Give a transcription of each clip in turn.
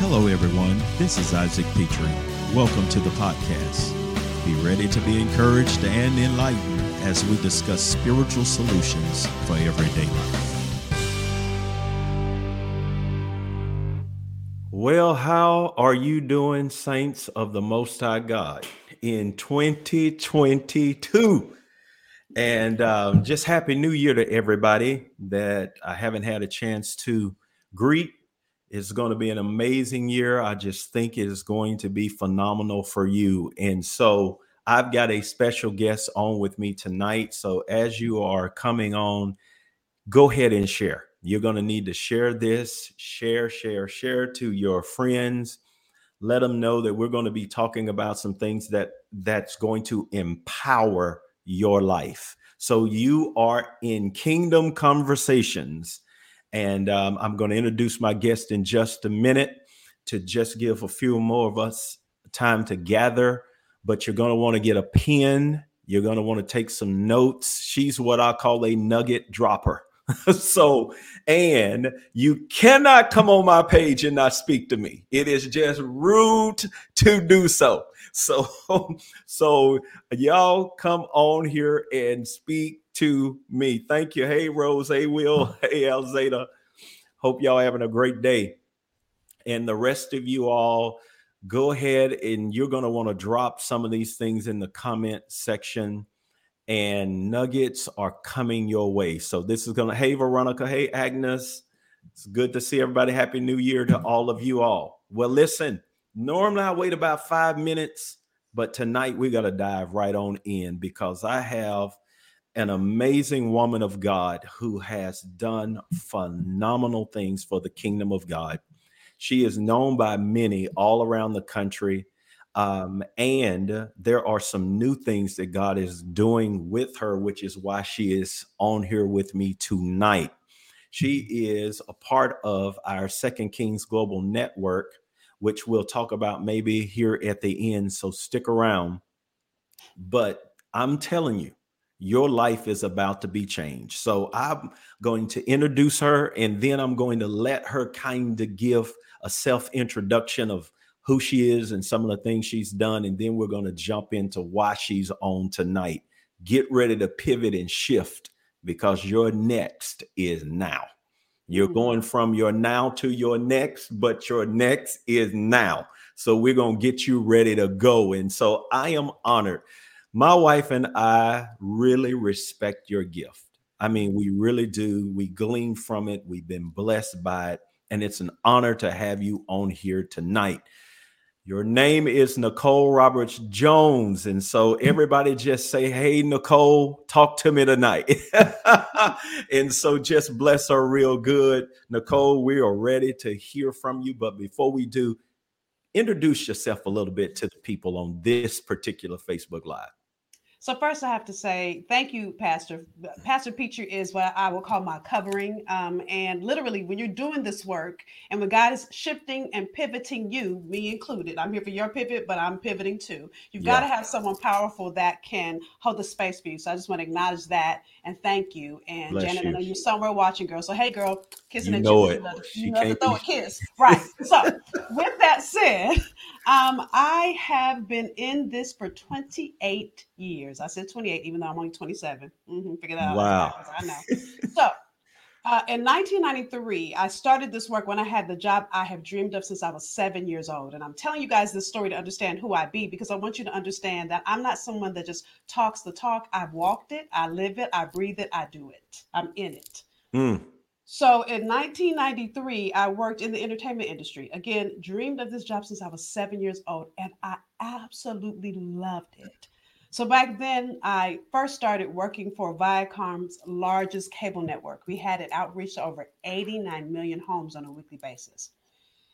Hello, everyone. This is Isaac Petrie. Welcome to the podcast. Be ready to be encouraged and enlightened as we discuss spiritual solutions for everyday life. Well, how are you doing, saints of the Most High God, in 2022? And um, just Happy New Year to everybody that I haven't had a chance to greet. It's going to be an amazing year. I just think it is going to be phenomenal for you. And so I've got a special guest on with me tonight. So as you are coming on, go ahead and share. You're going to need to share this, share, share, share to your friends. Let them know that we're going to be talking about some things that that's going to empower your life. So you are in Kingdom Conversations and um, I'm going to introduce my guest in just a minute to just give a few more of us time to gather. But you're going to want to get a pen. You're going to want to take some notes. She's what I call a nugget dropper. so, and you cannot come on my page and not speak to me. It is just rude to do so. So, so y'all come on here and speak to me. Thank you. Hey, Rose. Hey, Will. Hey, Alzada. Hope y'all having a great day. And the rest of you all, go ahead and you're going to want to drop some of these things in the comment section. And nuggets are coming your way. So this is going to, hey, Veronica. Hey, Agnes. It's good to see everybody. Happy New Year to all of you all. Well, listen, normally I wait about five minutes, but tonight we got to dive right on in because I have an amazing woman of God who has done phenomenal things for the kingdom of God. She is known by many all around the country. Um, and there are some new things that God is doing with her, which is why she is on here with me tonight. She is a part of our Second Kings Global Network, which we'll talk about maybe here at the end. So stick around. But I'm telling you, your life is about to be changed. So I'm going to introduce her and then I'm going to let her kind of give a self introduction of who she is and some of the things she's done. And then we're going to jump into why she's on tonight. Get ready to pivot and shift because your next is now. You're mm-hmm. going from your now to your next, but your next is now. So we're going to get you ready to go. And so I am honored my wife and I really respect your gift. I mean, we really do. We glean from it. We've been blessed by it. And it's an honor to have you on here tonight. Your name is Nicole Roberts Jones. And so everybody just say, Hey, Nicole, talk to me tonight. and so just bless her real good. Nicole, we are ready to hear from you. But before we do, introduce yourself a little bit to the people on this particular Facebook Live. So first, I have to say thank you, Pastor. Pastor Petrie is what I will call my covering. Um, and literally, when you're doing this work, and when God is shifting and pivoting you, me included, I'm here for your pivot, but I'm pivoting too. You've yeah. got to have someone powerful that can hold the space for you. So I just want to acknowledge that and thank you. And Bless Janet, you. I know you're somewhere watching, girl. So hey, girl, kissing you know it. You know to throw a kiss, right? So with that said. Um, I have been in this for 28 years. I said 28, even though I'm only 27. Mm-hmm, figure that out. Wow. I know. so uh, in 1993, I started this work when I had the job I have dreamed of since I was seven years old. And I'm telling you guys this story to understand who I be because I want you to understand that I'm not someone that just talks the talk. I've walked it, I live it, I breathe it, I do it. I'm in it. Mm. So in 1993, I worked in the entertainment industry. Again, dreamed of this job since I was seven years old, and I absolutely loved it. So back then, I first started working for Viacom's largest cable network. We had it outreach to over 89 million homes on a weekly basis.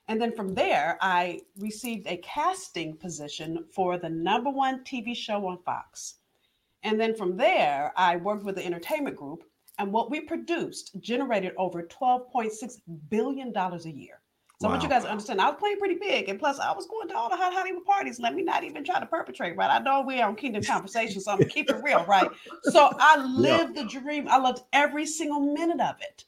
And then from there, I received a casting position for the number one TV show on Fox. And then from there, I worked with the entertainment group and what we produced generated over $12.6 billion a year. So wow. I want you guys to understand, I was playing pretty big. And plus, I was going to all the hot Hollywood parties. Let me not even try to perpetrate, right? I know we're on Kingdom Conversation, so I'm going to keep it real, right? So I lived yeah. the dream. I loved every single minute of it.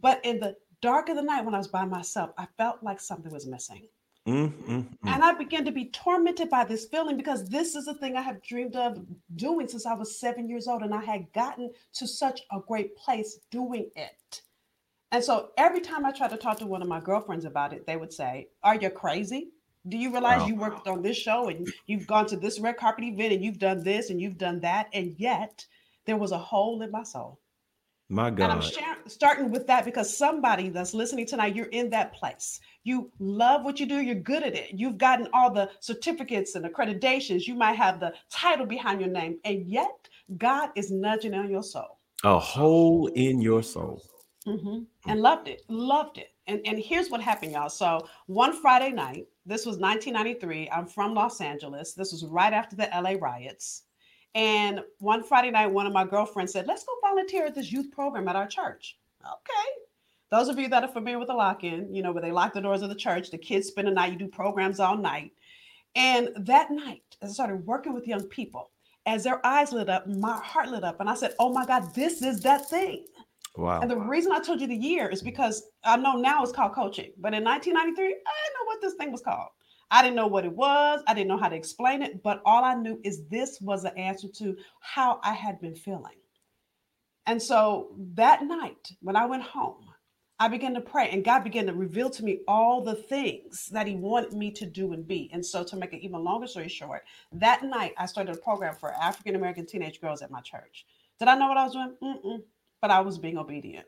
But in the dark of the night when I was by myself, I felt like something was missing. Mm, mm, mm. And I began to be tormented by this feeling because this is the thing I have dreamed of doing since I was seven years old. And I had gotten to such a great place doing it. And so every time I tried to talk to one of my girlfriends about it, they would say, Are you crazy? Do you realize Wow. you worked on this show and you've gone to this red carpet event and you've done this and you've done that? And yet there was a hole in my soul. My God. And I'm God. shar- starting with that because somebody that's listening tonight, you're in that place. You love what you do, you're good at it. You've gotten all the certificates and accreditations. You might have the title behind your name, and yet God is nudging on your soul. A hole in your soul. Mhm. And loved it, loved it. And, and here's what happened, y'all. So one Friday night, this was 1993. I'm from Los Angeles. This was right after the LA riots. And one Friday night, one of my girlfriends said, Let's go volunteer at this youth program at our church. Okay. Those of you that are familiar with the lock in, you know, where they lock the doors of the church, the kids spend the night, you do programs all night. And that night, as I started working with young people, as their eyes lit up, my heart lit up. And I said, Oh my God, this is that thing. Wow. And the reason I told you the year is because I know now it's called coaching, but in 1993, I didn't know what this thing was called. I didn't know what it was. I didn't know how to explain it, but all I knew is this was the answer to how I had been feeling. And so that night, when I went home, I began to pray, and God began to reveal to me all the things that He wanted me to do and be. And so, to make an even longer story short, that night I started a program for African American teenage girls at my church. Did I know what I was doing? Mm-mm, but I was being obedient.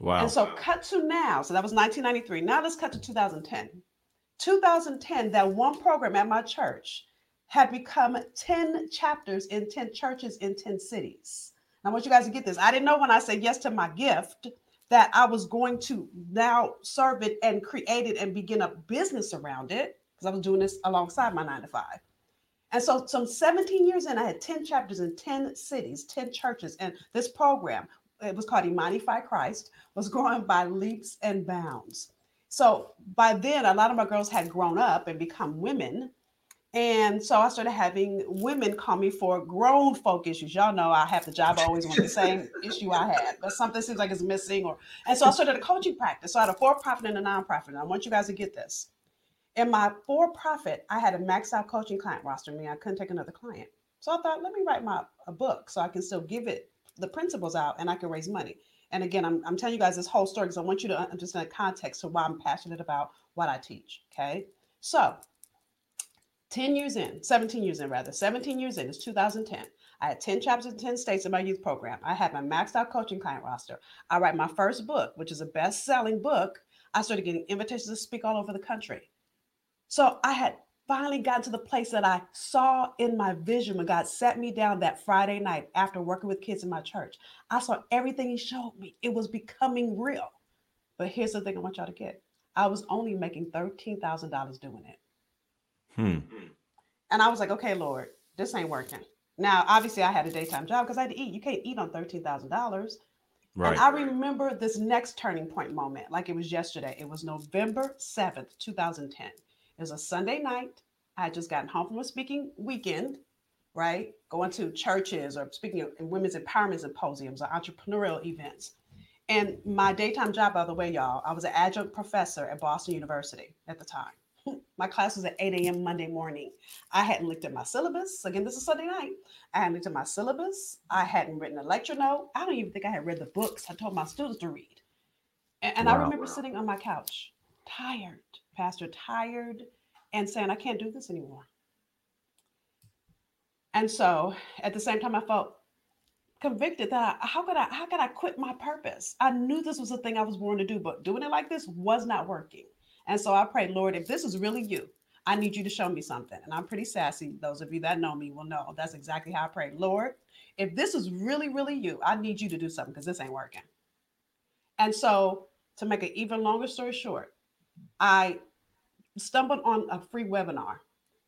Wow. And so, cut to now. So that was 1993. Now let's cut to 2010. 2010, that one program at my church had become 10 chapters in 10 churches in 10 cities. And I want you guys to get this. I didn't know when I said yes to my gift that I was going to now serve it and create it and begin a business around it because I was doing this alongside my nine to five. And so, some 17 years in, I had 10 chapters in 10 cities, 10 churches. And this program, it was called Imanify Christ, was growing by leaps and bounds. So by then, a lot of my girls had grown up and become women. And so I started having women call me for grown folk issues. Y'all know I have the job I always want the same issue I had, but something seems like it's missing. Or and so I started a coaching practice. So I had a for-profit and a nonprofit. And I want you guys to get this. In my for-profit, I had a maxed out coaching client roster, meaning I couldn't take another client. So I thought, let me write my a book so I can still give it the principles out and I can raise money. And again, I'm, I'm telling you guys this whole story because I want you to understand the context of why I'm passionate about what I teach. Okay. So 10 years in, 17 years in rather, 17 years in, it's 2010. I had 10 chapters in 10 states in my youth program. I had my maxed out coaching client roster. I write my first book, which is a best selling book. I started getting invitations to speak all over the country. So I had finally gotten to the place that I saw in my vision when God sat me down that Friday night after working with kids in my church. I saw everything He showed me. It was becoming real. But here's the thing I want y'all to get I was only making $13,000 doing it. Hmm. And I was like, okay, Lord, this ain't working. Now, obviously, I had a daytime job because I had to eat. You can't eat on $13,000. Right. And I remember this next turning point moment like it was yesterday. It was November 7th, 2010. It was a Sunday night. I had just gotten home from a speaking weekend, right? Going to churches or speaking at women's empowerment symposiums or entrepreneurial events. And my daytime job, by the way, y'all, I was an adjunct professor at Boston University at the time. My class was at 8 a.m. Monday morning. I hadn't looked at my syllabus. Again, this is Sunday night. I hadn't looked at my syllabus. I hadn't written a lecture note. I don't even think I had read the books I told my students to read. And, and I Wow. remember sitting on my couch, tired, Pastor, tired, and saying, I can't do this anymore. And so at the same time, I felt convicted that I, how could I how could I quit my purpose? I knew this was the thing I was born to do, but doing it like this was not working. And so I prayed, Lord, if this is really you, I need you to show me something. And I'm pretty sassy. Those of you that know me will know that's exactly how I prayed. Lord, if this is really, really you, I need you to do something because this ain't working. And so, to make an even longer story short, I stumbled on a free webinar,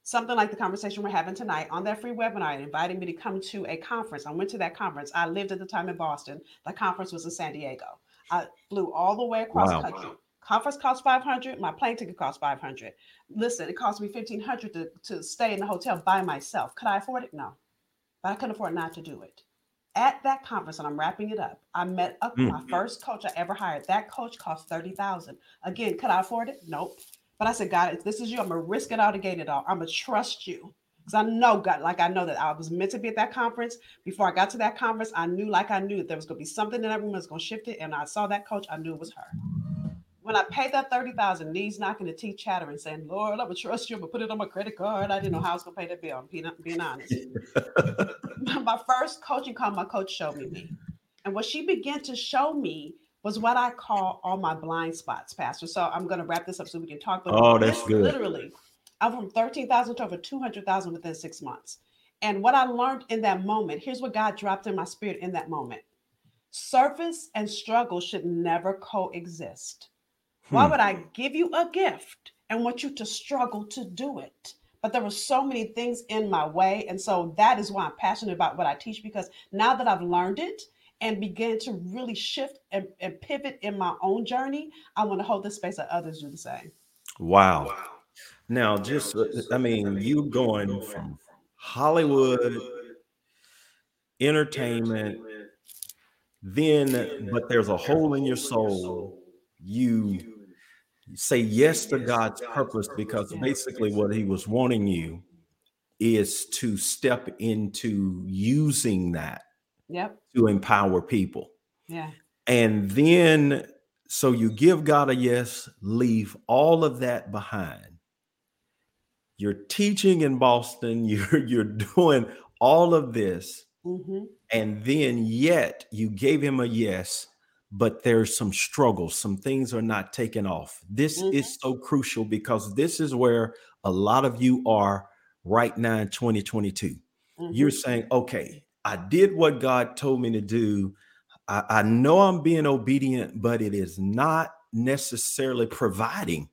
something like the conversation we're having tonight. On that free webinar, it invited me to come to a conference. I went to that conference. I lived at the time in Boston. The conference was in San Diego. I flew all the way across Wow. the country. Conference cost 500. My plane ticket cost 500. Listen, it cost me 1500 to, to stay in the hotel by myself. Could I afford it? No. But I couldn't afford not to do it. At that conference, and I'm wrapping it up, I met Mm. my first coach I ever hired. That coach cost 30000 Again, could I afford it? Nope. But I said, God, if this is you, I'm to risk it all to gain it all. I'm to trust you. Because I know, God, like I know that I was meant to be at that conference. Before I got to that conference, I knew, like I knew, that there was going to be something in that room was going to shift it. And I saw that coach, I knew it was her. When I paid that 30000 knees knocking the teeth chattering, saying, Lord, I'm to trust you. I'm to put it on my credit card. I didn't know how I was going to pay that bill. I'm being, being honest. my first coaching call, my coach showed me me. And what she began to show me was what I call all my blind spots, Pastor. So I'm going to wrap this up so we can talk. But Oh, that's good. Literally, I'm from 13,000 to over 200,000 within six months. And what I learned in that moment, here's what God dropped in my spirit in that moment. Service and struggle should never coexist. Why Hmm. would I give you a gift and want you to struggle to do it? But there were so many things in my way. And so that is why I'm passionate about what I teach because now that I've learned it and began to really shift and, and pivot in my own journey, I want to hold the space that others do the same. Wow. Now, just uh, I mean, you going from Hollywood, entertainment, then, but there's a hole in your soul. You say yes to God's purpose because basically what He was wanting you is to step into using that Yep. to empower people. Yeah. And then, so you give God a yes, leave all of that behind. You're teaching in Boston, you're, you're doing all of this, hmm and then yet you gave him a yes, but there's some struggles, some things are not taking off. This Mhm. is so crucial because this is where a lot of you are right now in 2022 you're saying, okay, I did what God told me to do. I, I know I'm being obedient, but it is not necessarily providing.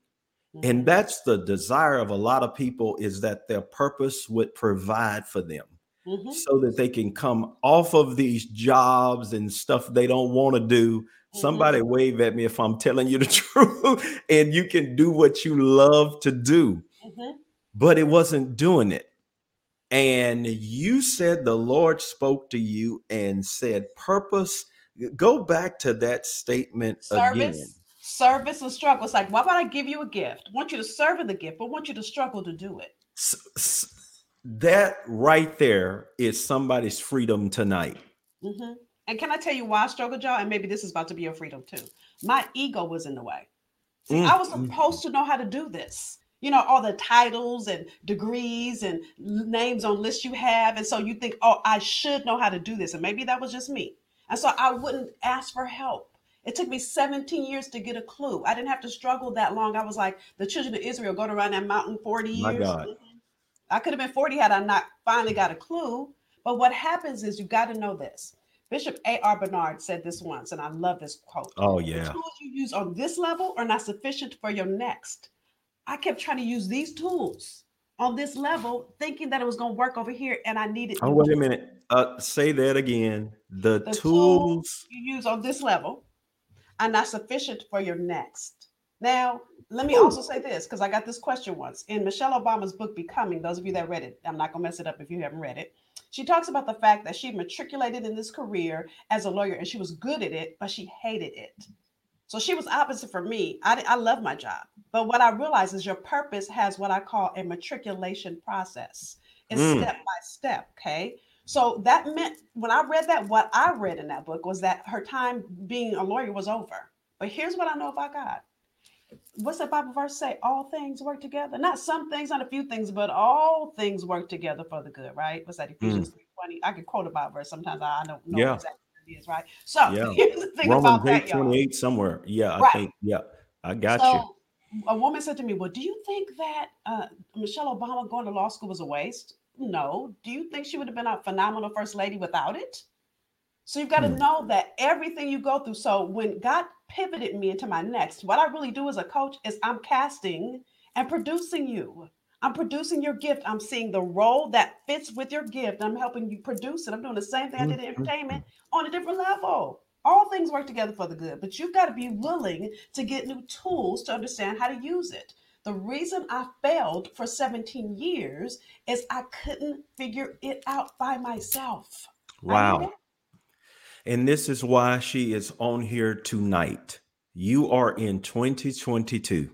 Mm-hmm. And that's the desire of a lot of people is that their purpose would provide for them Mhm. so that they can come off of these jobs and stuff they don't want to do. Mm-hmm. Somebody wave at me if I'm telling you the truth, and you can do what you love to do Mhm. but it wasn't doing it. And you said the Lord spoke to you and said, purpose. Go back to that statement again. Service, service and struggle. It's like, why would I give you a gift? I want you to serve in the gift, but want you to struggle to do it. That right there is somebody's freedom tonight. hmm And can I tell you why I struggled, y'all? And maybe this is about to be your freedom too. My ego was in the way. See, Mm, I was mm. supposed to know how to do this. You know, all the titles and degrees and names on lists you have. And so you think, oh, I should know how to do this. And maybe that was just me. And so I wouldn't ask for help. It took me 17 years to get a clue. I didn't have to struggle that long. I was like the children of Israel going around that mountain 40 years. My God. I could have been 40 had I not finally got a clue. But what happens is you got to know this. Bishop A.R. Bernard said this once, and I love this quote. Oh, yeah. The tools you use on this level are not sufficient for your next. I kept trying to use these tools on this level, thinking that it was going to work over here, and I needed Oh, wait a minute. Uh, say that again. The, The tools tools. you use on this level are not sufficient for your next. Now, let me also say this because I got this question once in Michelle Obama's book, Becoming. Those of you that read it, I'm not going to mess it up if you haven't read it. She talks about the fact that she matriculated in this career as a lawyer and she was good at it, but she hated it. So she was opposite for me. I, I love my job. But what I realize is your purpose has what I call a matriculation process. It's Mm. step by step. Okay. So that meant when I read that, what I read in that book was that her time being a lawyer was over. But here's what I know about God. What's that Bible verse say? All things work together. Not some things, not a few things, but all things work together for the good, right? What's that? Ephesians 3:20. I can quote a Bible verse. Sometimes I don't know Yeah. exactly is, right? So Yeah. here's the thing Romans about 8 that, y'all. 28 somewhere. Yeah, I think. Yeah, I got you. A woman said to me, Well, do you think that uh, Michelle Obama going to law school was a waste? No. Do you think she would have been a phenomenal first lady without it? So you've got to Hmm. know that everything you go through. So when God pivoted me into my next, what I really do as a coach is I'm casting and producing you. I'm producing your gift. I'm seeing the role that fits with your gift. I'm helping you produce it. I'm doing the same thing I did in Mhm. entertainment on a different level. All things work together for the good, but you've got to be willing to get new tools to understand how to use it. The reason I failed for 17 years is I couldn't figure it out by myself. Wow. And this is why she is on here tonight. You are in 2022.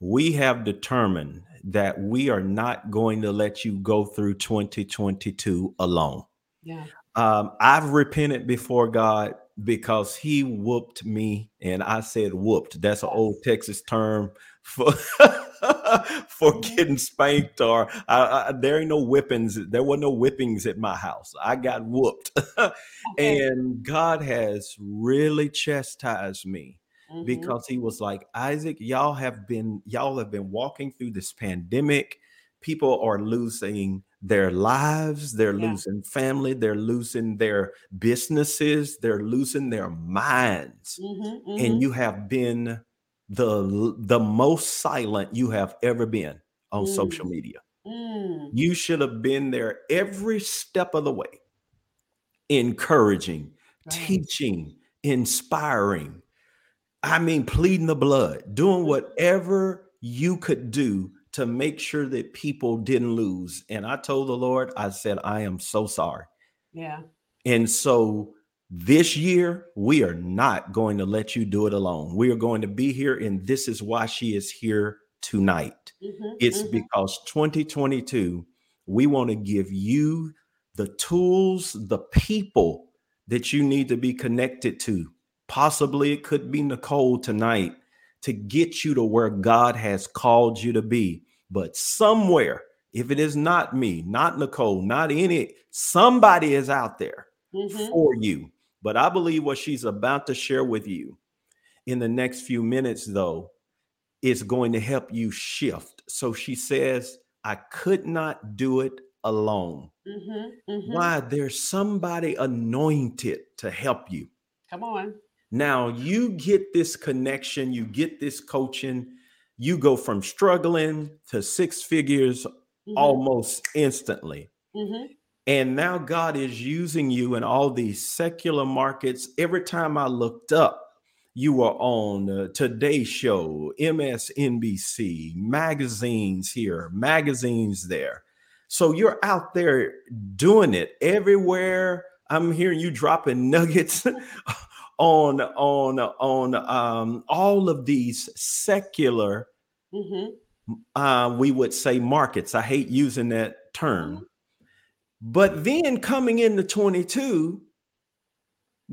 We have determined that we are not going to let you go through 2022 alone. Yeah. Um, I've repented before God because he whooped me and I said whooped. That's an old Texas term for for Mhm. getting spanked or I, I, there ain't no whippings. There were no whippings at my house. I got whooped. Okay. and God has really chastised me Mhm. because he was like Isaac, y'all have been y'all have been walking through this pandemic. People are losing their lives, they're Yeah. losing family, they're losing their businesses, they're losing their minds. Mhm, mhm. And you have been the the most silent you have ever been on social media. Mm, You should have been there every step of the way, encouraging, right. teaching, inspiring. I mean, pleading the blood, doing whatever you could do to make sure that people didn't lose. And I told the Lord, I said, I am so sorry. Yeah. And so this year, we are not going to let you do it alone. We are going to be here, and this is why she is here tonight. Mhm, It's mhm. because 2022, we want to give you the tools, the people that you need to be connected to. Possibly it could be Nicole tonight to get you to where God has called you to be. But somewhere, if it is not me, not Nicole, not any, somebody is out there Mhm. for you. But I believe what she's about to share with you in the next few minutes, though, is going to help you shift. So she says, I could not do it alone. Mhm, mhm. Why? There's somebody anointed to help you. Come on. Now you get this connection, you get this coaching, you go from struggling to six figures Mhm, almost instantly. mhm. And now God is using you in all these secular markets. Every time I looked up, you were on uh, Today Show, MSNBC, magazines here, magazines there. So you're out there doing it everywhere. I'm hearing you dropping nuggets on on on um, all of these secular, Mhm. uh, we would say markets. I hate using that term. Mhm. But then coming into 22,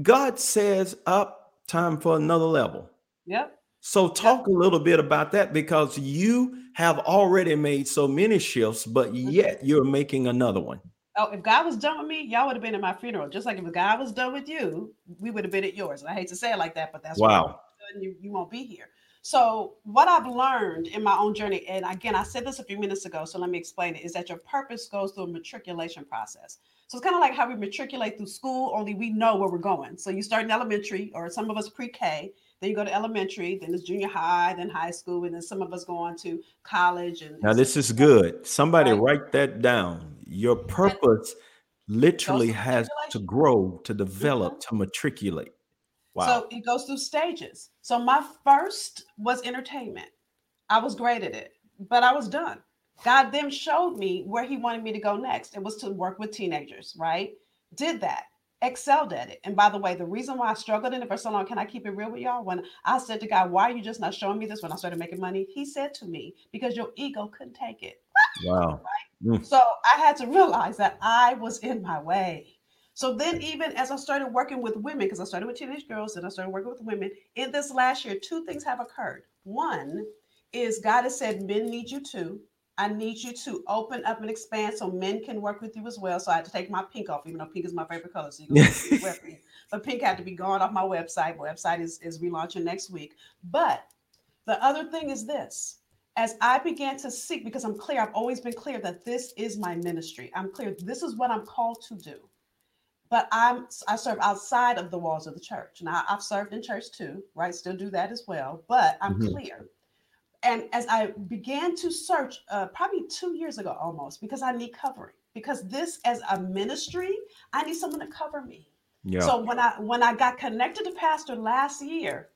God says, up, time for another level. Yep. So, talk a little bit about that because you have already made so many shifts, but yet you're making another one. Oh, if God was done with me, y'all would have been at my funeral. Just like if God was done with you, we would have been at yours. And I hate to say it like that, but that's Wow. you, you won't be here. So, what I've learned in my own journey, and again, I said this a few minutes ago, so let me explain it, is that your purpose goes through a matriculation process. So, it's kind of like how we matriculate through school, only we know where we're going. So, you start in elementary, or some of us pre K, then you go to elementary, then it's junior high, then high school, and then some of us go on to college. And Now, this is good. Somebody Right. write that down. Your purpose literally has to grow, to mm-hmm. develop, to matriculate. Wow. So it goes through stages. So my first was entertainment. I was great at it, but I was done. God then showed me where He wanted me to go next. It was to work with teenagers, right? Did that, excelled at it. And by the way, the reason why I struggled in it for so long, can I keep it real with y'all? When I said to God, Why are you just not showing me this when I started making money? He said to me, Because your ego couldn't take it. wow. Mm. So I had to realize that I was in my way. So then, even as I started working with women, because I started with teenage girls, then I started working with women, in this last year, two things have occurred. One is God has said, Men need you too. I need you to open up and expand so men can work with you as well. So I had to take my pink off, even though pink is my favorite color. So you can see it wear pink. But pink had to be gone off my website. My website is, is relaunching next week. But the other thing is this as I began to seek, because I'm clear, I've always been clear that this is my ministry. I'm clear, this is what I'm called to do. But I'm I serve outside of the walls of the church. Now I've served in church too, right? Still do that as well. But I'm Mhm. clear. And as I began to search, uh, probably two years ago almost, because I need covering. Because this, as a ministry, I need someone to cover me. Yeah. So when I when I got connected to Pastor last year,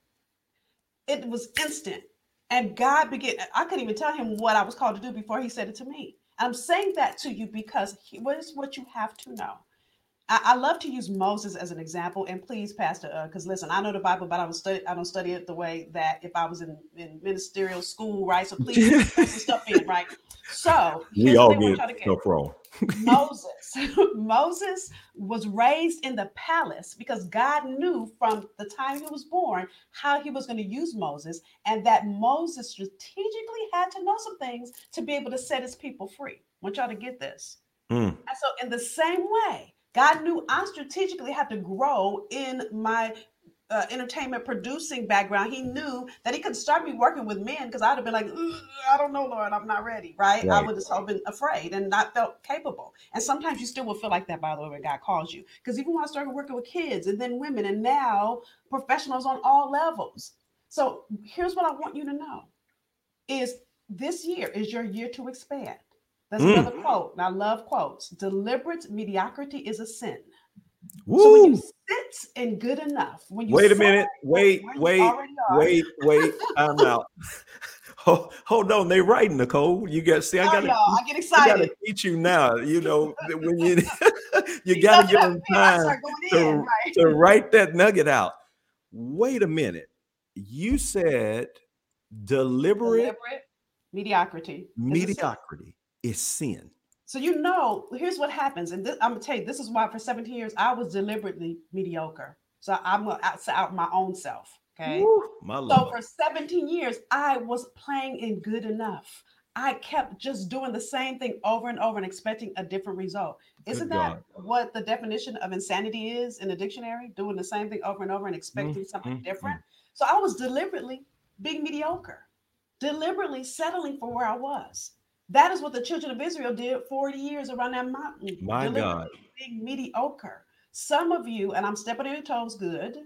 it was instant. And God began, I couldn't even tell him what I was called to do before he said it to me. I'm saying that to you because he, what is what you have to know. I, I, love to use Moses as an example, and please, Pastor, because uh, listen, I know the Bible, but I don't study. I don't study it the way that if I was in, in ministerial school, right? So please put some stuff in, right? So we all get stuff wrong. Moses, Moses was raised in the palace because God knew from the time he was born how he was going to use Moses, and that Moses strategically had to know some things to be able to set his people free. I want y'all to get this. Mm. And so, in the same way, God knew I strategically had to grow in my uh, entertainment producing background. He knew that he could start me working with men because I'd have been like, I don't know, Lord, I'm not ready, right? right. I would have been afraid and not felt capable. And sometimes you still will feel like that, by the way, when God calls you. Because even when I started working with kids and then women and now professionals on all levels. So here's what I want you to know is this year is your year to expand. That's mm. another quote. And I love quotes. Deliberate mediocrity is a sin. Woo. So when you sit in good enough, when you wait a minute, wait, wait, wait, wait, I'm out. hold, hold on, they writing the code. You got see, I gotta, I get excited. I gotta teach you now. You know when you you gotta give them time to, in, right? to write that nugget out. Wait a minute, you said deliberate, deliberate mediocrity. Mediocrity is sin. So you know, here's what happens, and this, I'm gonna tell you, this is why for 17 years I was deliberately mediocre. So I'm gonna out my own self. Okay. so for 17 years, I was playing in good enough. I kept just doing the same thing over and over and expecting a different result. Isn't that what the definition of insanity is in the dictionary? Doing the same thing over and over and expecting mm-hmm. something different. Mm-hmm. So I was deliberately being mediocre, deliberately settling for where I was. That is what the children of Israel did 40 years around that mountain. My God. Being mediocre. Some of you, and I'm stepping on your toes good,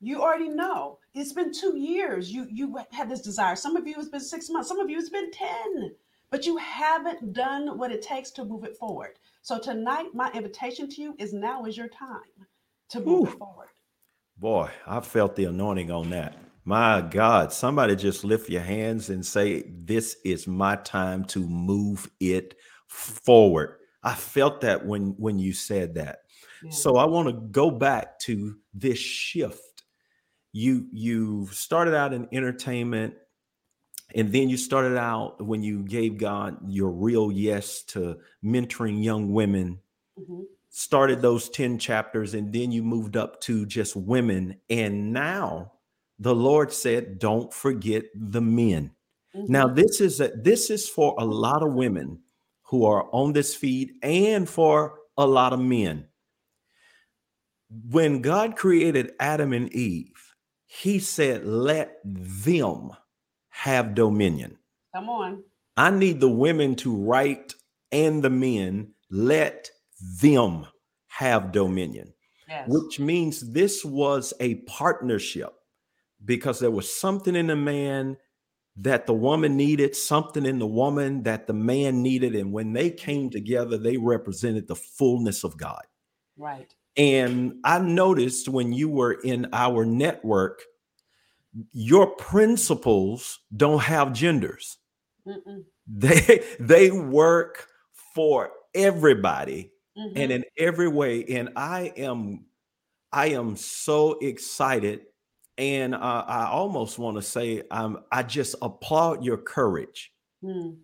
you already know it's been two years. You you had this desire. Some of you it's been six months, some of you it's been 10, but you haven't done what it takes to move it forward. So tonight, my invitation to you is now is your time to move Ooh. it forward. Boy, I felt the anointing on that. My God, somebody just lift your hands and say, This is my time to move it forward. I felt that when when you said that. Yeah. So I want to go back to this shift. You you started out in entertainment and then you started out when you gave God your real yes to mentoring young women. Mm-hmm. Started those 10 chapters and then you moved up to just women and now the Lord said, "Don't forget the men." Mm-hmm. Now, this is a, this is for a lot of women who are on this feed, and for a lot of men. When God created Adam and Eve, He said, "Let them have dominion." Come on. I need the women to write and the men let them have dominion, yes. which means this was a partnership because there was something in the man that the woman needed, something in the woman that the man needed. And when they came together, they represented the fullness of God. Right. And I noticed when you were in our network, your principles don't have genders. Mm-mm. They they work for everybody mm-hmm. and in every way. And I am I am so excited and uh, I almost want to say, um, I just applaud your courage mm.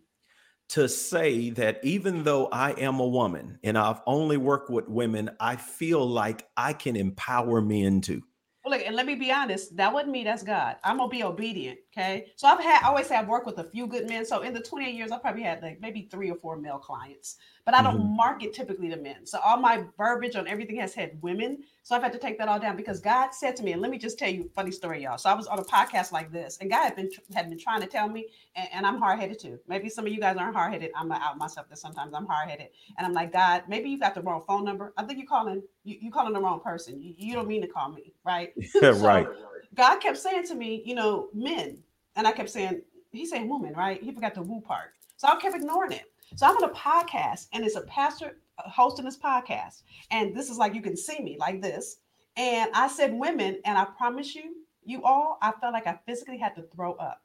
to say that even though I am a woman and I've only worked with women, I feel like I can empower men too. Well, look, and let me be honest, that wasn't me, that's God. I'm gonna be obedient. Okay. So I've had I always say I've worked with a few good men. So in the 28 years, I've probably had like maybe three or four male clients but I don't mm-hmm. market typically to men. So all my verbiage on everything has had women. So I've had to take that all down because God said to me, and let me just tell you a funny story, y'all. So I was on a podcast like this, and God had been had been trying to tell me, and, and I'm hard headed too. Maybe some of you guys aren't hard headed. I'm out myself that sometimes I'm hard headed, and I'm like, God, maybe you got the wrong phone number. I think you're calling you, you calling the wrong person. You, you don't mean to call me, right? so right. God kept saying to me, you know, men, and I kept saying, He's saying woman, right? He forgot the woo part. So I kept ignoring it. So I'm on a podcast, and it's a pastor uh, hosting this podcast. And this is like you can see me like this. And I said women, and I promise you, you all, I felt like I physically had to throw up.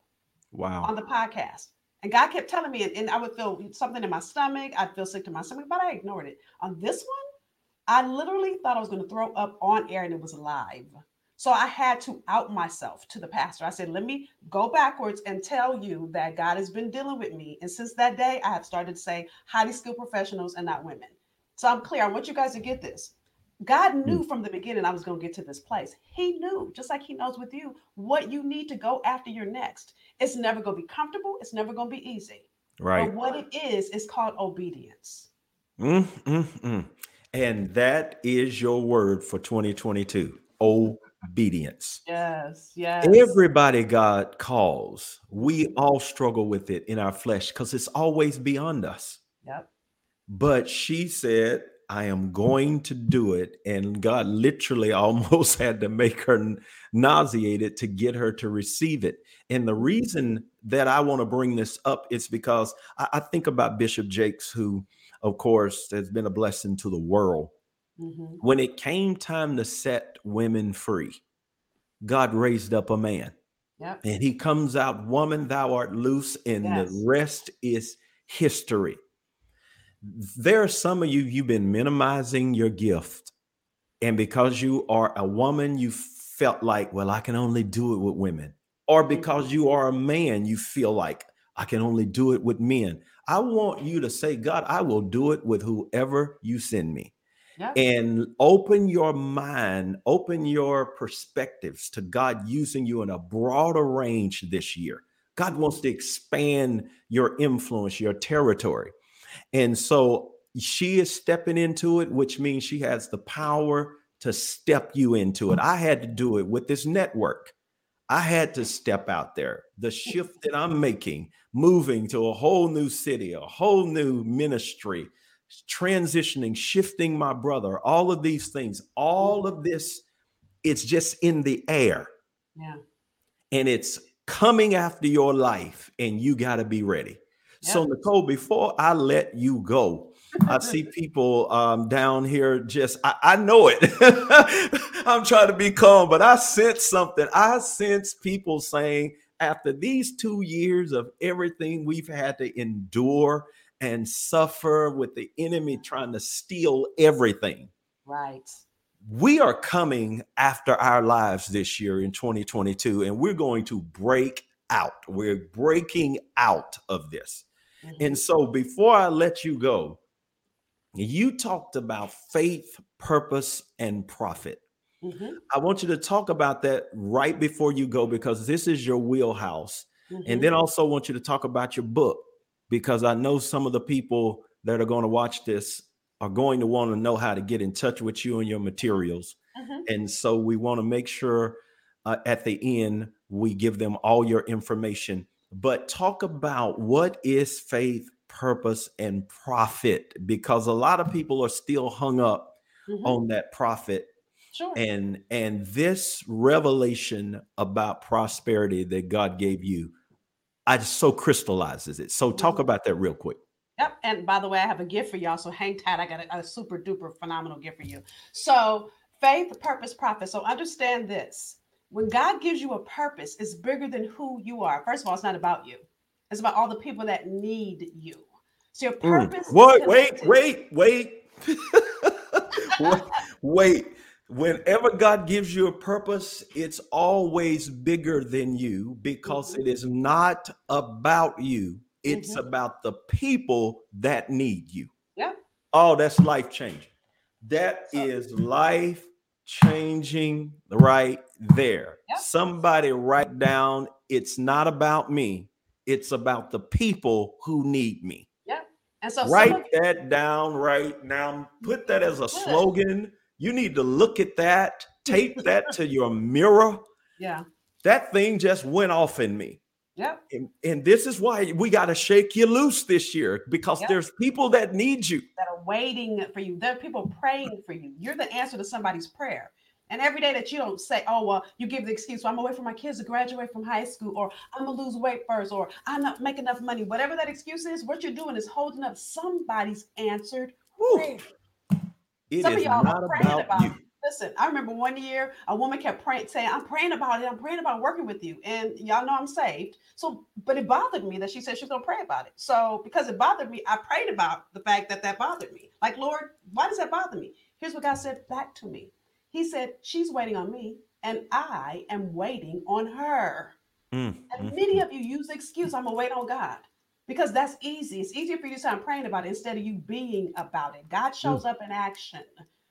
Wow. On the podcast. And God kept telling me, and, and I would feel something in my stomach. I'd feel sick to my stomach, but I ignored it. On this one, I literally thought I was going to throw up on air and it was live. So I had to out myself to the pastor. I said, let me go backwards and tell you that God has been dealing with me. And since that day, I have started to say highly skilled professionals and not women. So I'm clear. I want you guys to get this. God hmm. knew from the beginning I was going to get to this place. He knew, just like He knows with you, what you need to go after your next. It's never going to be comfortable. It's never going to be easy. Right. But what it is, is called obedience. Mm, mm, mm. And that is your word for 2022 obedience. Yes, yes. Everybody God calls, we all struggle with it in our flesh because it's always beyond us. Yep. But she said, I am going to do it. And God literally almost had to make her nauseated to get her to receive it. And the reason that I want to bring this up is because I, I, think about Bishop Jakes, who, of course, has been a blessing to the world. Mm-hmm. When it came time to set women free, God raised up a man. Yep. And he comes out, Woman, thou art loose, and yes. the rest is history there are some of you you've been minimizing your gift and because you are a woman you felt like well i can only do it with women or because you are a man you feel like i can only do it with men i want you to say god i will do it with whoever you send me and open your mind open your perspectives to god using you in a broader range this year god wants to expand your influence your territory and so she is stepping into it, which means she has the power to step you into it. I had to do it with this network. I had to step out there. The shift that I'm making, moving to a whole new city, a whole new ministry, transitioning, shifting my brother, all of these things, all of this, it's just in the air. Yeah. And it's coming after your life, and you got to be ready. So, Nicole, before I let you go, I see people um, down here just, I, I know it. I'm trying to be calm, but I sense something. I sense people saying, after these two years of everything we've had to endure and suffer with the enemy trying to steal everything. Right. We are coming after our lives this year in 2022, and we're going to break out. We're breaking out of this. Mm-hmm. And so before I let you go, you talked about faith, purpose, and profit. Mm-hmm. I want you to talk about that right before you go because this is your wheelhouse. Mm-hmm. And then also want you to talk about your book because I know some of the people that are going to watch this are going to want to know how to get in touch with you and your materials. Mm-hmm. And so we want to make sure uh, at the end we give them all your information but talk about what is faith, purpose, and profit, because a lot of people are still hung up mm-hmm. on that profit. Sure. And and this revelation about prosperity that God gave you, I just so crystallizes it. So talk mm-hmm. about that real quick. Yep. And by the way, I have a gift for y'all. So hang tight. I got a, a super duper phenomenal gift for you. So faith, purpose, profit. So understand this when God gives you a purpose, it's bigger than who you are. First of all, it's not about you. It's about all the people that need you. So your mm. purpose. Mm. Wait, wait, wait, wait, wait. Whenever God gives you a purpose, it's always bigger than you because mm-hmm. it is not about you. It's mm-hmm. about the people that need you. Yeah. Oh, that's life changing. That is life changing right there. Yep. Somebody write down it's not about me, it's about the people who need me. Yeah. And so write that down right now. Put that as a slogan. You need to look at that, tape that to your mirror. Yeah. That thing just went off in me. Yep. And, and this is why we got to shake you loose this year because yep. there's people that need you that are waiting for you. There are people praying for you. You're the answer to somebody's prayer. And every day that you don't say, oh, well, you give the excuse, well, I'm away from my kids to graduate from high school, or I'm gonna lose weight first, or I'm not making enough money. Whatever that excuse is, what you're doing is holding up somebody's answered prayer. Some of y'all are praying about, you. Listen, I remember one year a woman kept praying, saying, I'm praying about it. I'm praying about working with you. And y'all know I'm saved. So, but it bothered me that she said she's going to pray about it. So, because it bothered me, I prayed about the fact that that bothered me. Like, Lord, why does that bother me? Here's what God said back to me. He said, She's waiting on me, and I am waiting on her. Mm, and mm, many mm. of you use the excuse, I'm gonna wait on God. Because that's easy. It's easier for you to start praying about it instead of you being about it. God shows mm. up in action.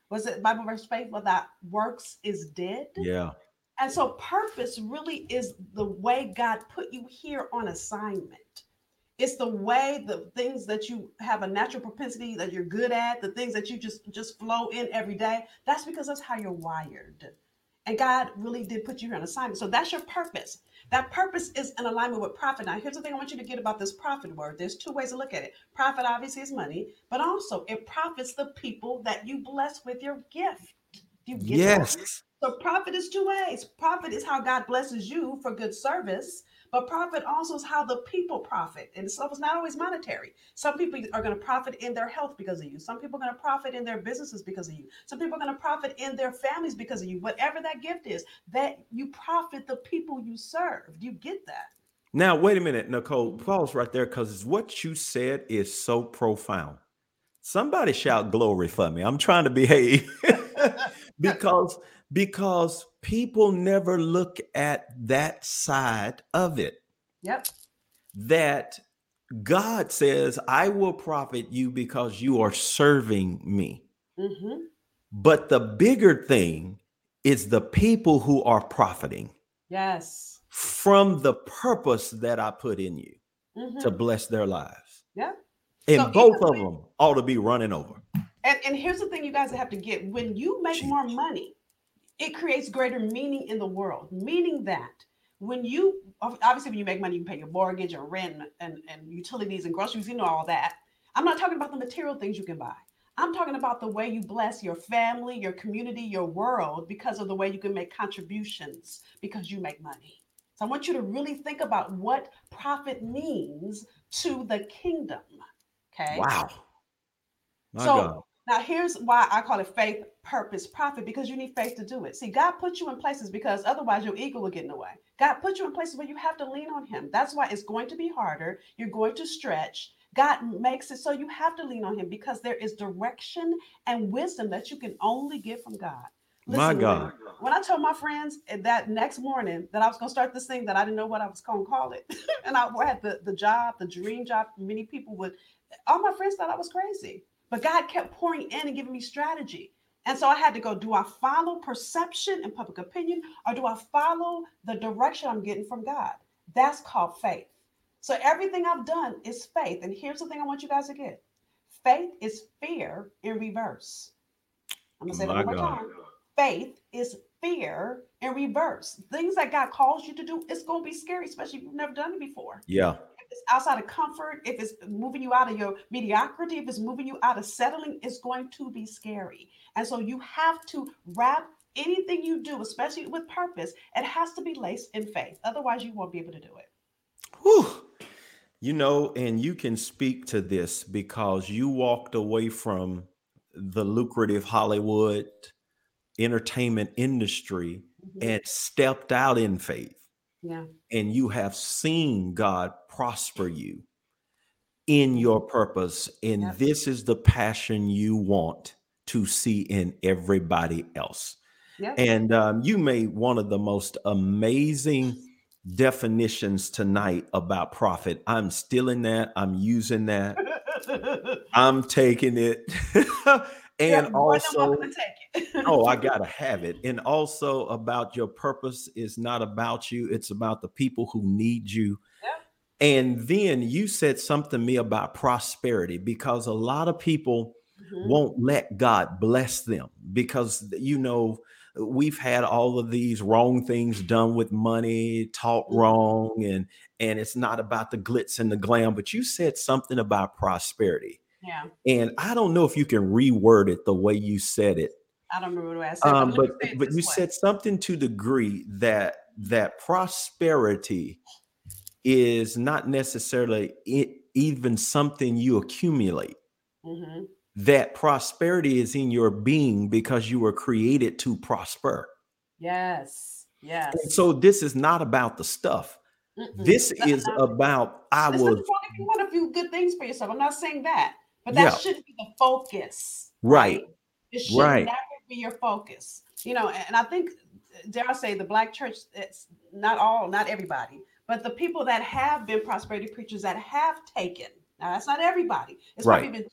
Was it Bible verse faith without works is dead? Yeah. And so purpose really is the way God put you here on assignment. It's the way the things that you have a natural propensity that you're good at, the things that you just just flow in every day. That's because that's how you're wired. And God really did put you here on assignment. So that's your purpose. That purpose is in alignment with profit. Now, here's the thing I want you to get about this profit word. There's two ways to look at it. Profit obviously is money, but also it profits the people that you bless with your gift. You yes. So profit is two ways. Profit is how God blesses you for good service, but profit also is how the people profit. And so it's not always monetary. Some people are going to profit in their health because of you. Some people are going to profit in their businesses because of you. Some people are going to profit in their families because of you. Whatever that gift is, that you profit the people you serve. Do you get that? Now, wait a minute, Nicole. Pause right there because what you said is so profound. Somebody shout glory for me. I'm trying to behave because because people never look at that side of it. Yep. That God says, I will profit you because you are serving me. Mm-hmm. But the bigger thing is the people who are profiting. Yes. From the purpose that I put in you mm-hmm. to bless their lives. Yeah. And so both of them ought to be running over. And, and here's the thing you guys have to get when you make Jeez. more money, it creates greater meaning in the world, meaning that when you obviously when you make money, you pay your mortgage or rent and, and utilities and groceries, you know all that. I'm not talking about the material things you can buy. I'm talking about the way you bless your family, your community, your world because of the way you can make contributions because you make money. So I want you to really think about what profit means to the kingdom. Okay. Wow. My so God. Now, here's why I call it faith, purpose, profit, because you need faith to do it. See, God put you in places because otherwise your ego will get in the way. God put you in places where you have to lean on Him. That's why it's going to be harder. You're going to stretch. God makes it so you have to lean on Him because there is direction and wisdom that you can only get from God. Listen, my God. When, when I told my friends that next morning that I was going to start this thing, that I didn't know what I was going to call it, and I had the, the job, the dream job, many people would, all my friends thought I was crazy. But God kept pouring in and giving me strategy. And so I had to go, do I follow perception and public opinion or do I follow the direction I'm getting from God? That's called faith. So everything I've done is faith. And here's the thing I want you guys to get faith is fear in reverse. I'm going to say that one more time. Faith is fear in reverse. Things that God calls you to do, it's going to be scary, especially if you've never done it before. Yeah it's outside of comfort, if it's moving you out of your mediocrity, if it's moving you out of settling, it's going to be scary. And so you have to wrap anything you do, especially with purpose, it has to be laced in faith. Otherwise, you won't be able to do it. Whew. You know, and you can speak to this because you walked away from the lucrative Hollywood entertainment industry mm-hmm. and stepped out in faith. Yeah. And you have seen God prosper you in your purpose. And yep. this is the passion you want to see in everybody else. Yep. And um, you made one of the most amazing definitions tonight about profit. I'm stealing that, I'm using that, I'm taking it. and also oh i gotta have it and also about your purpose is not about you it's about the people who need you yeah. and then you said something to me about prosperity because a lot of people mm-hmm. won't let god bless them because you know we've had all of these wrong things done with money taught mm-hmm. wrong and and it's not about the glitz and the glam but you said something about prosperity yeah. And I don't know if you can reword it the way you said it. I don't remember what I said. Um, but but, but you way. said something to the degree that that prosperity is not necessarily it, even something you accumulate. Mm-hmm. That prosperity is in your being because you were created to prosper. Yes. Yes. And so this is not about the stuff. Mm-mm. This is about I was. If you want a few good things for yourself, I'm not saying that. But that yeah. should be the focus. Right. It should right. never be your focus. You know, and I think, dare I say, the black church, it's not all, not everybody, but the people that have been prosperity preachers that have taken, now that's not everybody, it's right. probably been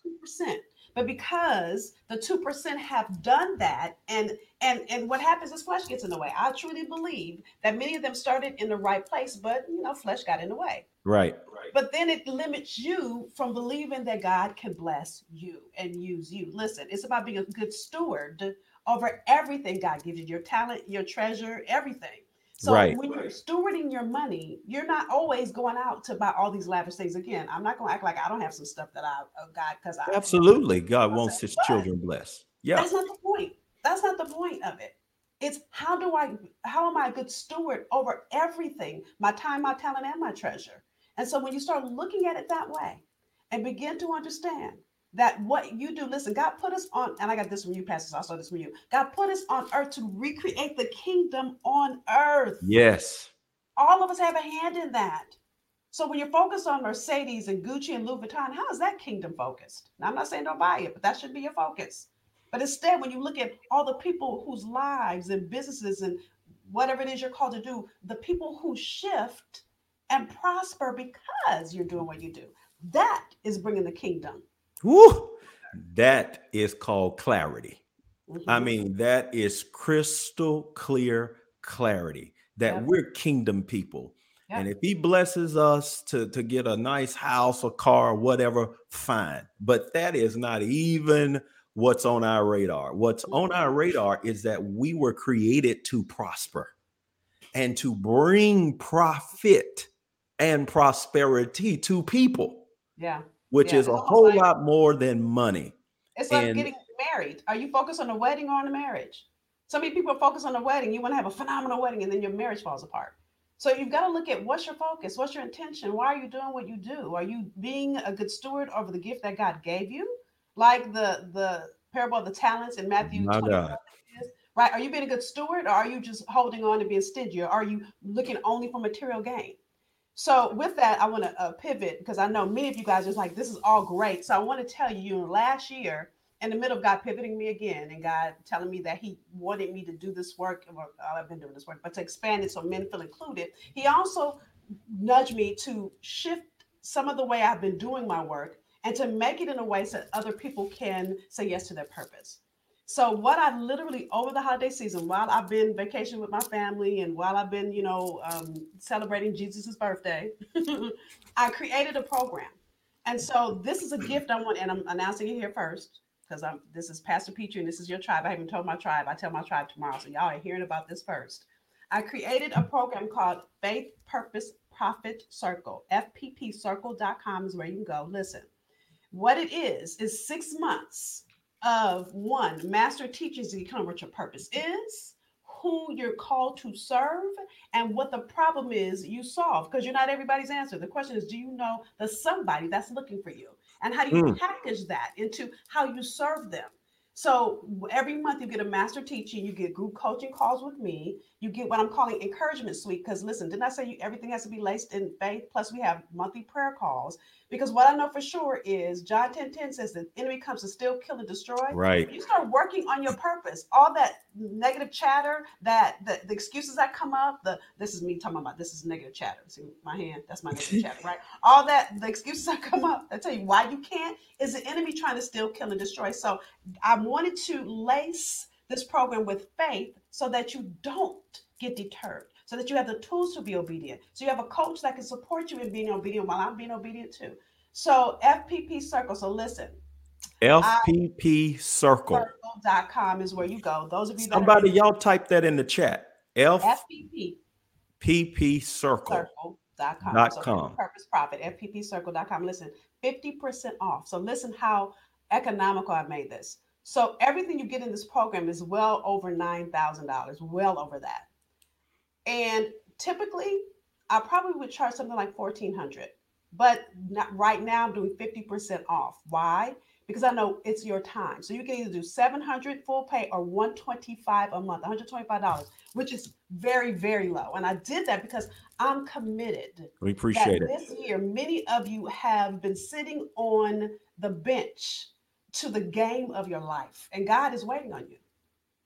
2%. But because the 2% have done that, and and and what happens is flesh gets in the way. I truly believe that many of them started in the right place, but you know, flesh got in the way. Right. But then it limits you from believing that God can bless you and use you. Listen, it's about being a good steward over everything God gives you your talent, your treasure, everything. So right. when you're stewarding your money, you're not always going out to buy all these lavish things. Again, I'm not going to act like I don't have some stuff that I uh, got because I absolutely God wants His children blessed. Yeah, that's not the point. That's not the point of it. It's how do I, how am I a good steward over everything, my time, my talent, and my treasure? And so when you start looking at it that way and begin to understand that what you do, listen, God put us on, and I got this from you, Pastor, I saw this from you. God put us on earth to recreate the kingdom on earth. Yes. All of us have a hand in that. So when you're focused on Mercedes and Gucci and Louis Vuitton, how is that kingdom focused? Now, I'm not saying don't buy it, but that should be your focus. But instead, when you look at all the people whose lives and businesses and whatever it is you're called to do, the people who shift and prosper because you're doing what you do, that is bringing the kingdom Woo! That is called clarity. Mm-hmm. I mean, that is crystal clear clarity that yep. we're kingdom people. Yep. And if he blesses us to, to get a nice house, a car, whatever, fine. But that is not even what's on our radar. What's mm-hmm. on our radar is that we were created to prosper and to bring profit and prosperity to people. Yeah which yeah, is a whole like, lot more than money. It's like and, getting married. Are you focused on the wedding or on the marriage? So many people are focused on the wedding. You want to have a phenomenal wedding, and then your marriage falls apart. So you've got to look at what's your focus, what's your intention, why are you doing what you do? Are you being a good steward over the gift that God gave you, like the the parable of the talents in Matthew 20? Right? Are you being a good steward, or are you just holding on and being stingy, or are you looking only for material gain? So with that, I want to uh, pivot because I know many of you guys are like, this is all great. So I want to tell you, last year, in the middle of God pivoting me again and God telling me that He wanted me to do this work, or I've been doing this work, but to expand it so men feel included, He also nudged me to shift some of the way I've been doing my work and to make it in a way so that other people can say yes to their purpose. So what I literally over the holiday season, while I've been vacation with my family and while I've been, you know, um, celebrating Jesus's birthday, I created a program. And so this is a gift I want, and I'm announcing it here first because I'm this is Pastor Pitre and this is your tribe. I haven't told my tribe. I tell my tribe tomorrow, so y'all are hearing about this first. I created a program called Faith Purpose Profit Circle. FPPCircle.com is where you can go. Listen, what it is is six months of one, master teachings to become what your purpose is, who you're called to serve, and what the problem is you solve. Because you're not everybody's answer. The question is, do you know the somebody that's looking for you? And how do you mm. package that into how you serve them? So every month you get a master teaching, you get group coaching calls with me, you get what I'm calling encouragement suite. Because listen, didn't I say you, everything has to be laced in faith? Plus, we have monthly prayer calls. Because what I know for sure is John 10 10 says the enemy comes to steal, kill, and destroy. Right. You start working on your purpose. All that negative chatter, that the, the excuses that come up, the this is me talking about this is negative chatter. See my hand, that's my negative chatter, right? All that the excuses that come up, I tell you why you can't is the enemy trying to steal, kill, and destroy. So I wanted to lace this program with faith so that you don't get deterred so that you have the tools to be obedient. So you have a coach that can support you in being obedient while I'm being obedient too. So FPP Circle. So listen. FPP Circle. Circle.com is where you go. Those of you that Somebody, y'all type that in the chat. F FPP. PP Circle. Circle.com. Dot so com. Purpose Profit. FPP FPPCircle.com. Listen, 50% off. So listen how economical I made this. So everything you get in this program is well over $9,000, well over that. And typically, I probably would charge something like 1400 but not, right now I'm doing 50% off. Why? Because I know it's your time. So you can either do 700 full pay or 125 a month, $125, which is very, very low. And I did that because I'm committed. We appreciate it. This year, many of you have been sitting on the bench to the game of your life. And God is waiting on you.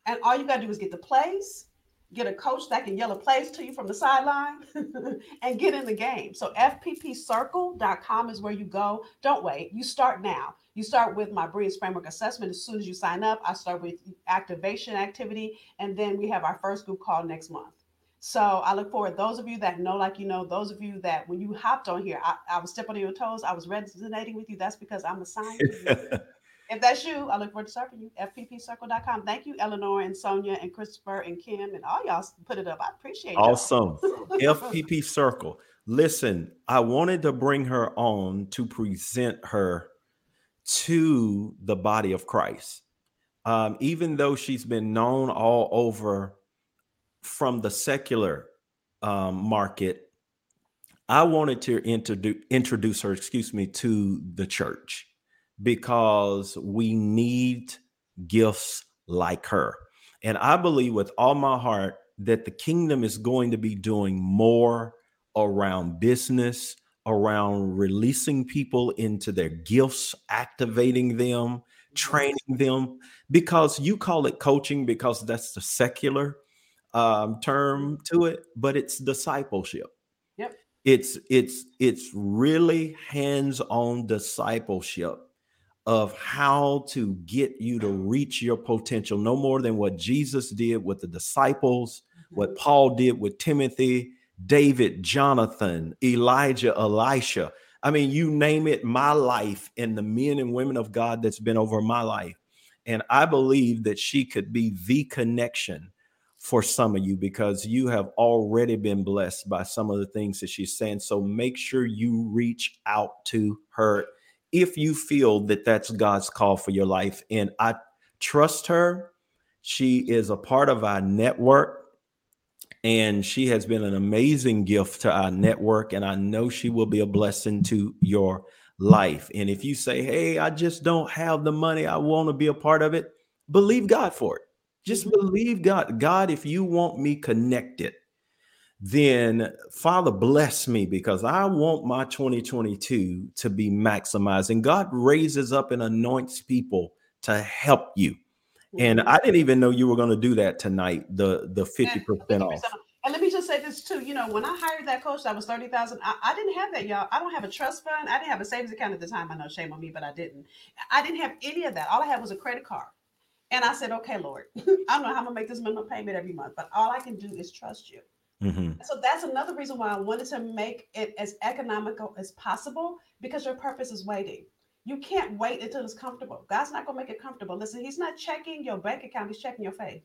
And all you got to do is get the plays, get a coach that can yell a plays to you from the sideline, and get in the game. So fppcircle.com is where you go. Don't wait. You start now. You start with my Breeze Framework assessment as soon as you sign up. I start with activation activity, and then we have our first group call next month. So I look forward. Those of you that know, like you know, those of you that when you hopped on here, I, I was stepping on your toes. I was resonating with you. That's because I'm a assigned. if that's you, I look forward to serving you. FPPcircle.com. Thank you, Eleanor and Sonia and Christopher and Kim and all y'all put it up. I appreciate it. Awesome. FPP Circle. Listen, I wanted to bring her on to present her to the body of Christ. Um, even though she's been known all over from the secular um, market, I wanted to introduce introduce her, excuse me, to the church because we need gifts like her. And I believe with all my heart that the kingdom is going to be doing more around business, around releasing people into their gifts, activating them, training them, because you call it coaching because that's the secular um, term to it, but it's discipleship. Yep. It's it's it's really hands-on discipleship of how to get you to reach your potential no more than what Jesus did with the disciples, mm-hmm. what Paul did with Timothy, David, Jonathan, Elijah, Elisha. I mean, you name it, my life and the men and women of God that's been over my life. And I believe that she could be the connection for some of you because you have already been blessed by some of the things that she's saying. So make sure you reach out to her if you feel that that's God's call for your life. And I trust her. She is a part of our network and she has been an amazing gift to our network. And I know she will be a blessing to your life. And if you say, Hey, I just don't have the money, I want to be a part of it, believe God for it. Just believe God. God, if you want me connected, then Father, bless me because I want my 2022 to be maximized. And God raises up and anoints people to help you. And mm-hmm. I didn't even know you were going to do that tonight, the the 50% off. And let me just say this too. You know, when I hired that coach, that was 30,000. I, I didn't have that, y'all. I don't have a trust fund. I didn't have a savings account at the time. I know shame on me, but I didn't. I didn't have any of that. All I had was a credit card. And I said, okay, Lord, I don't know how I'm gonna make this minimum payment every month, but all I can do is trust you. Mm-hmm. So that's another reason why I wanted to make it as economical as possible because your purpose is waiting. You can't wait until it's comfortable. God's not going to make it comfortable. Listen, He's not checking your bank account, He's checking your faith.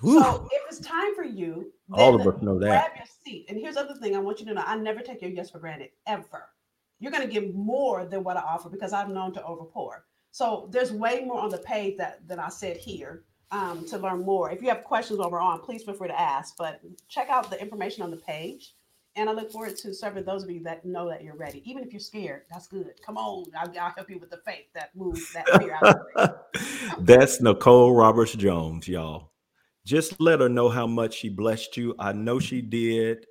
Whew. So if it's time for you, all of us know that. Grab your seat. And here's the other thing I want you to know I never take your yes for granted, ever. You're going to get more than what I offer because I'm known to overpour. So there's way more on the page that, that I said here um, to learn more. If you have questions over on, please feel free to ask. But check out the information on the page. And I look forward to serving those of you that know that you're ready. Even if you're scared, that's good. Come on, I'll, I'll help you with the faith that moves that fear out. That's Nicole Roberts Jones, y'all. Just let her know how much she blessed you. I know she did.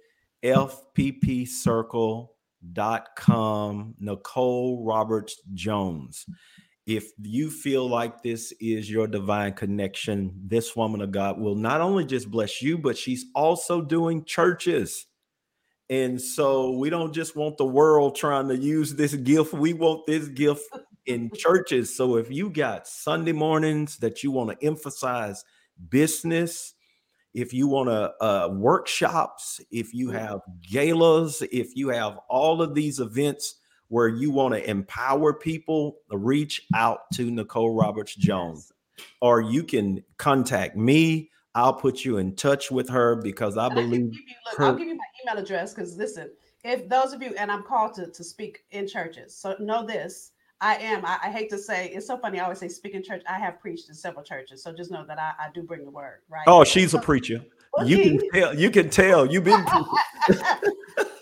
FPPcircle.com, Nicole Roberts Jones if you feel like this is your divine connection, this woman of God will not only just bless you, but she's also doing churches. And so we don't just want the world trying to use this gift, we want this gift in churches. So if you got Sunday mornings that you want to emphasize business, if you want to uh, workshops, if you have galas, if you have all of these events where you want to empower people, reach out to Nicole Roberts Jones, or you can contact me. I'll put you in touch with her because I and believe. I you, look, her, I'll give you my email address because listen, if those of you and I'm called to, to speak in churches, so know this. I am. I, I, hate to say it's so funny. I always say speak in church. I have preached in several churches, so just know that I, I do bring the word. Right? Oh, she's a preacher. You can tell. You can tell. You've been.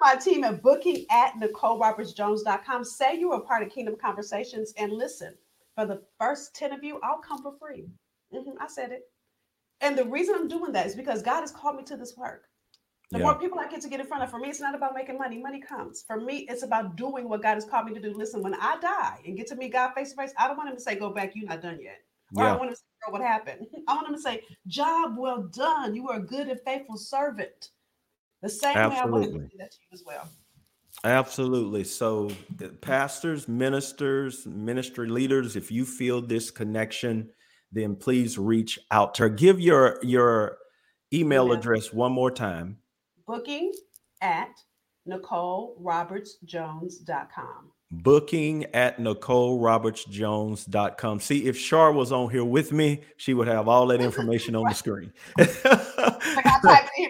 my team at booking at NicoleRobertsJones.com. Say you are part of Kingdom Conversations and listen. For the first 10 of you, I'll come for free. Mm-hmm, I said it. And the reason I'm doing that is because God has called me to this work. The yeah. more people I get to get in front of, for me, it's not about making money. Money comes. For me, it's about doing what God has called me to do. Listen, when I die and get to meet God face to face, I don't want him to say, "Go back, you're not done yet." Or yeah. I want him to say, "What happened?" I want him to say, "Job well done. You are a good and faithful servant." The same Absolutely. way I want to do that to you as well. Absolutely. So, pastors, ministers, ministry leaders, if you feel this connection, then please reach out to her. Give your your email address one more time. Booking at NicoleRobertsJones.com booking at NicoleRobertsJones.com. See, if Shar was on here with me, she would have all that information on the screen.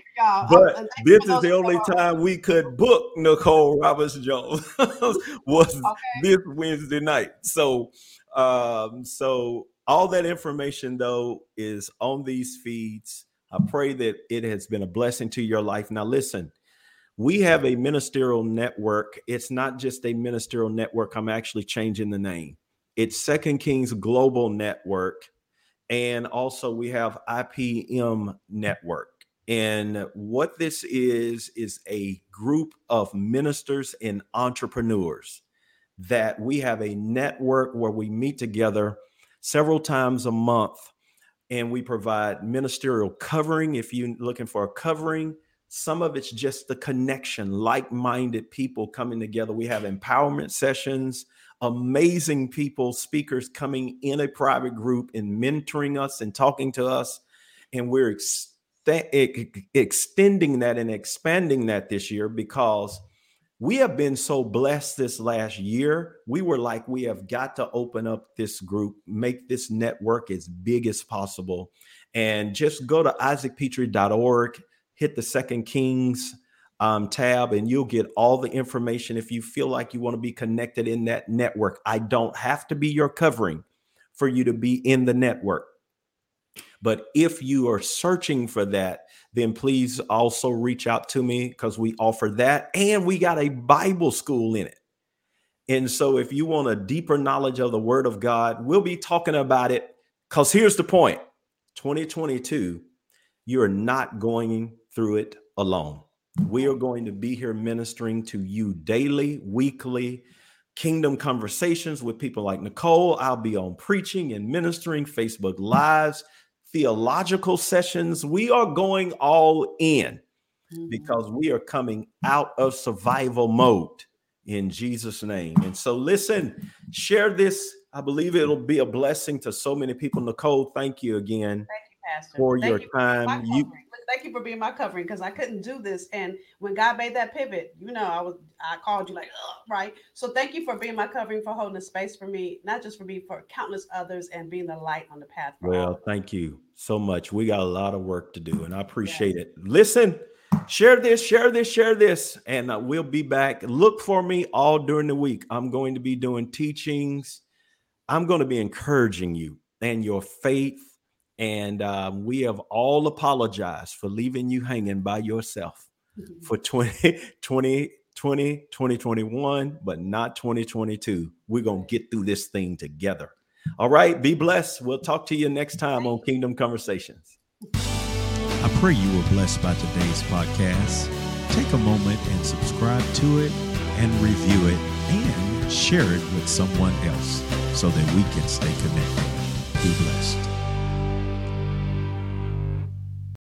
but this is the only time we could book Nicole Roberts Jones was okay. this Wednesday night. So um, so all that information though is on these feeds. I pray that it has been a blessing to your life. Now listen, we have a ministerial network. It's not just a ministerial network. I'm actually changing the name. It's Second Kings Global Network. And also we have IPM Network. And what this is, is a group of ministers and entrepreneurs that we have a network where we meet together several times a month and we provide ministerial covering. If you're looking for a covering, some of it's just the connection, like minded people coming together. We have empowerment sessions, amazing people, speakers coming in a private group and mentoring us and talking to us. And we're extending that and expanding that this year because we have been so blessed this last year. We were like, we have got to open up this group, make this network as big as possible. And just go to isaacpitre.org hit the Second Kings um, tab and you'll get all the information if you feel like you want to be connected in that network. I don't have to be your covering for you to be in the network. But if you are searching for that, then please also reach out to me because we offer that. And we got a Bible school in it. And so if you want a deeper knowledge of the Word of God, we'll be talking about it. Because here's the point 2022, you're not going through it alone. We are going to be here ministering to you daily, weekly, kingdom conversations with people like Nicole. I'll be on preaching and ministering, Facebook Lives, theological sessions. We are going all in mm-hmm. because we are coming out of survival mode in Jesus' name. And so, listen, share this. I believe it'll be a blessing to so many people. Nicole, thank you again thank you, Pastor. for thank your you time. you thank you for being my covering because I couldn't do this. And when God made that pivot, you know, I was I called you like, right. So thank you for being my covering for holding a space for me, not just for me, for countless others, and being the light on the path. well, thank you so much. We got a lot of work to do, and I appreciate yes. it. Listen. Share this, share this, share this, and uh, we'll be back. Look for me all during the week. I'm going to be doing teachings. I'm going to be encouraging you and your faith and uh, we have all apologized for leaving you hanging by yourself mm-hmm. for 20, 20, 20, 2021, but not 2022. We're going to get through this thing together. All right. Be blessed. We'll talk to you next time on Kingdom Conversations. I pray you were blessed by today's podcast. Take a moment and subscribe to it and review it and share it with someone else so that we can stay connected. Be blessed.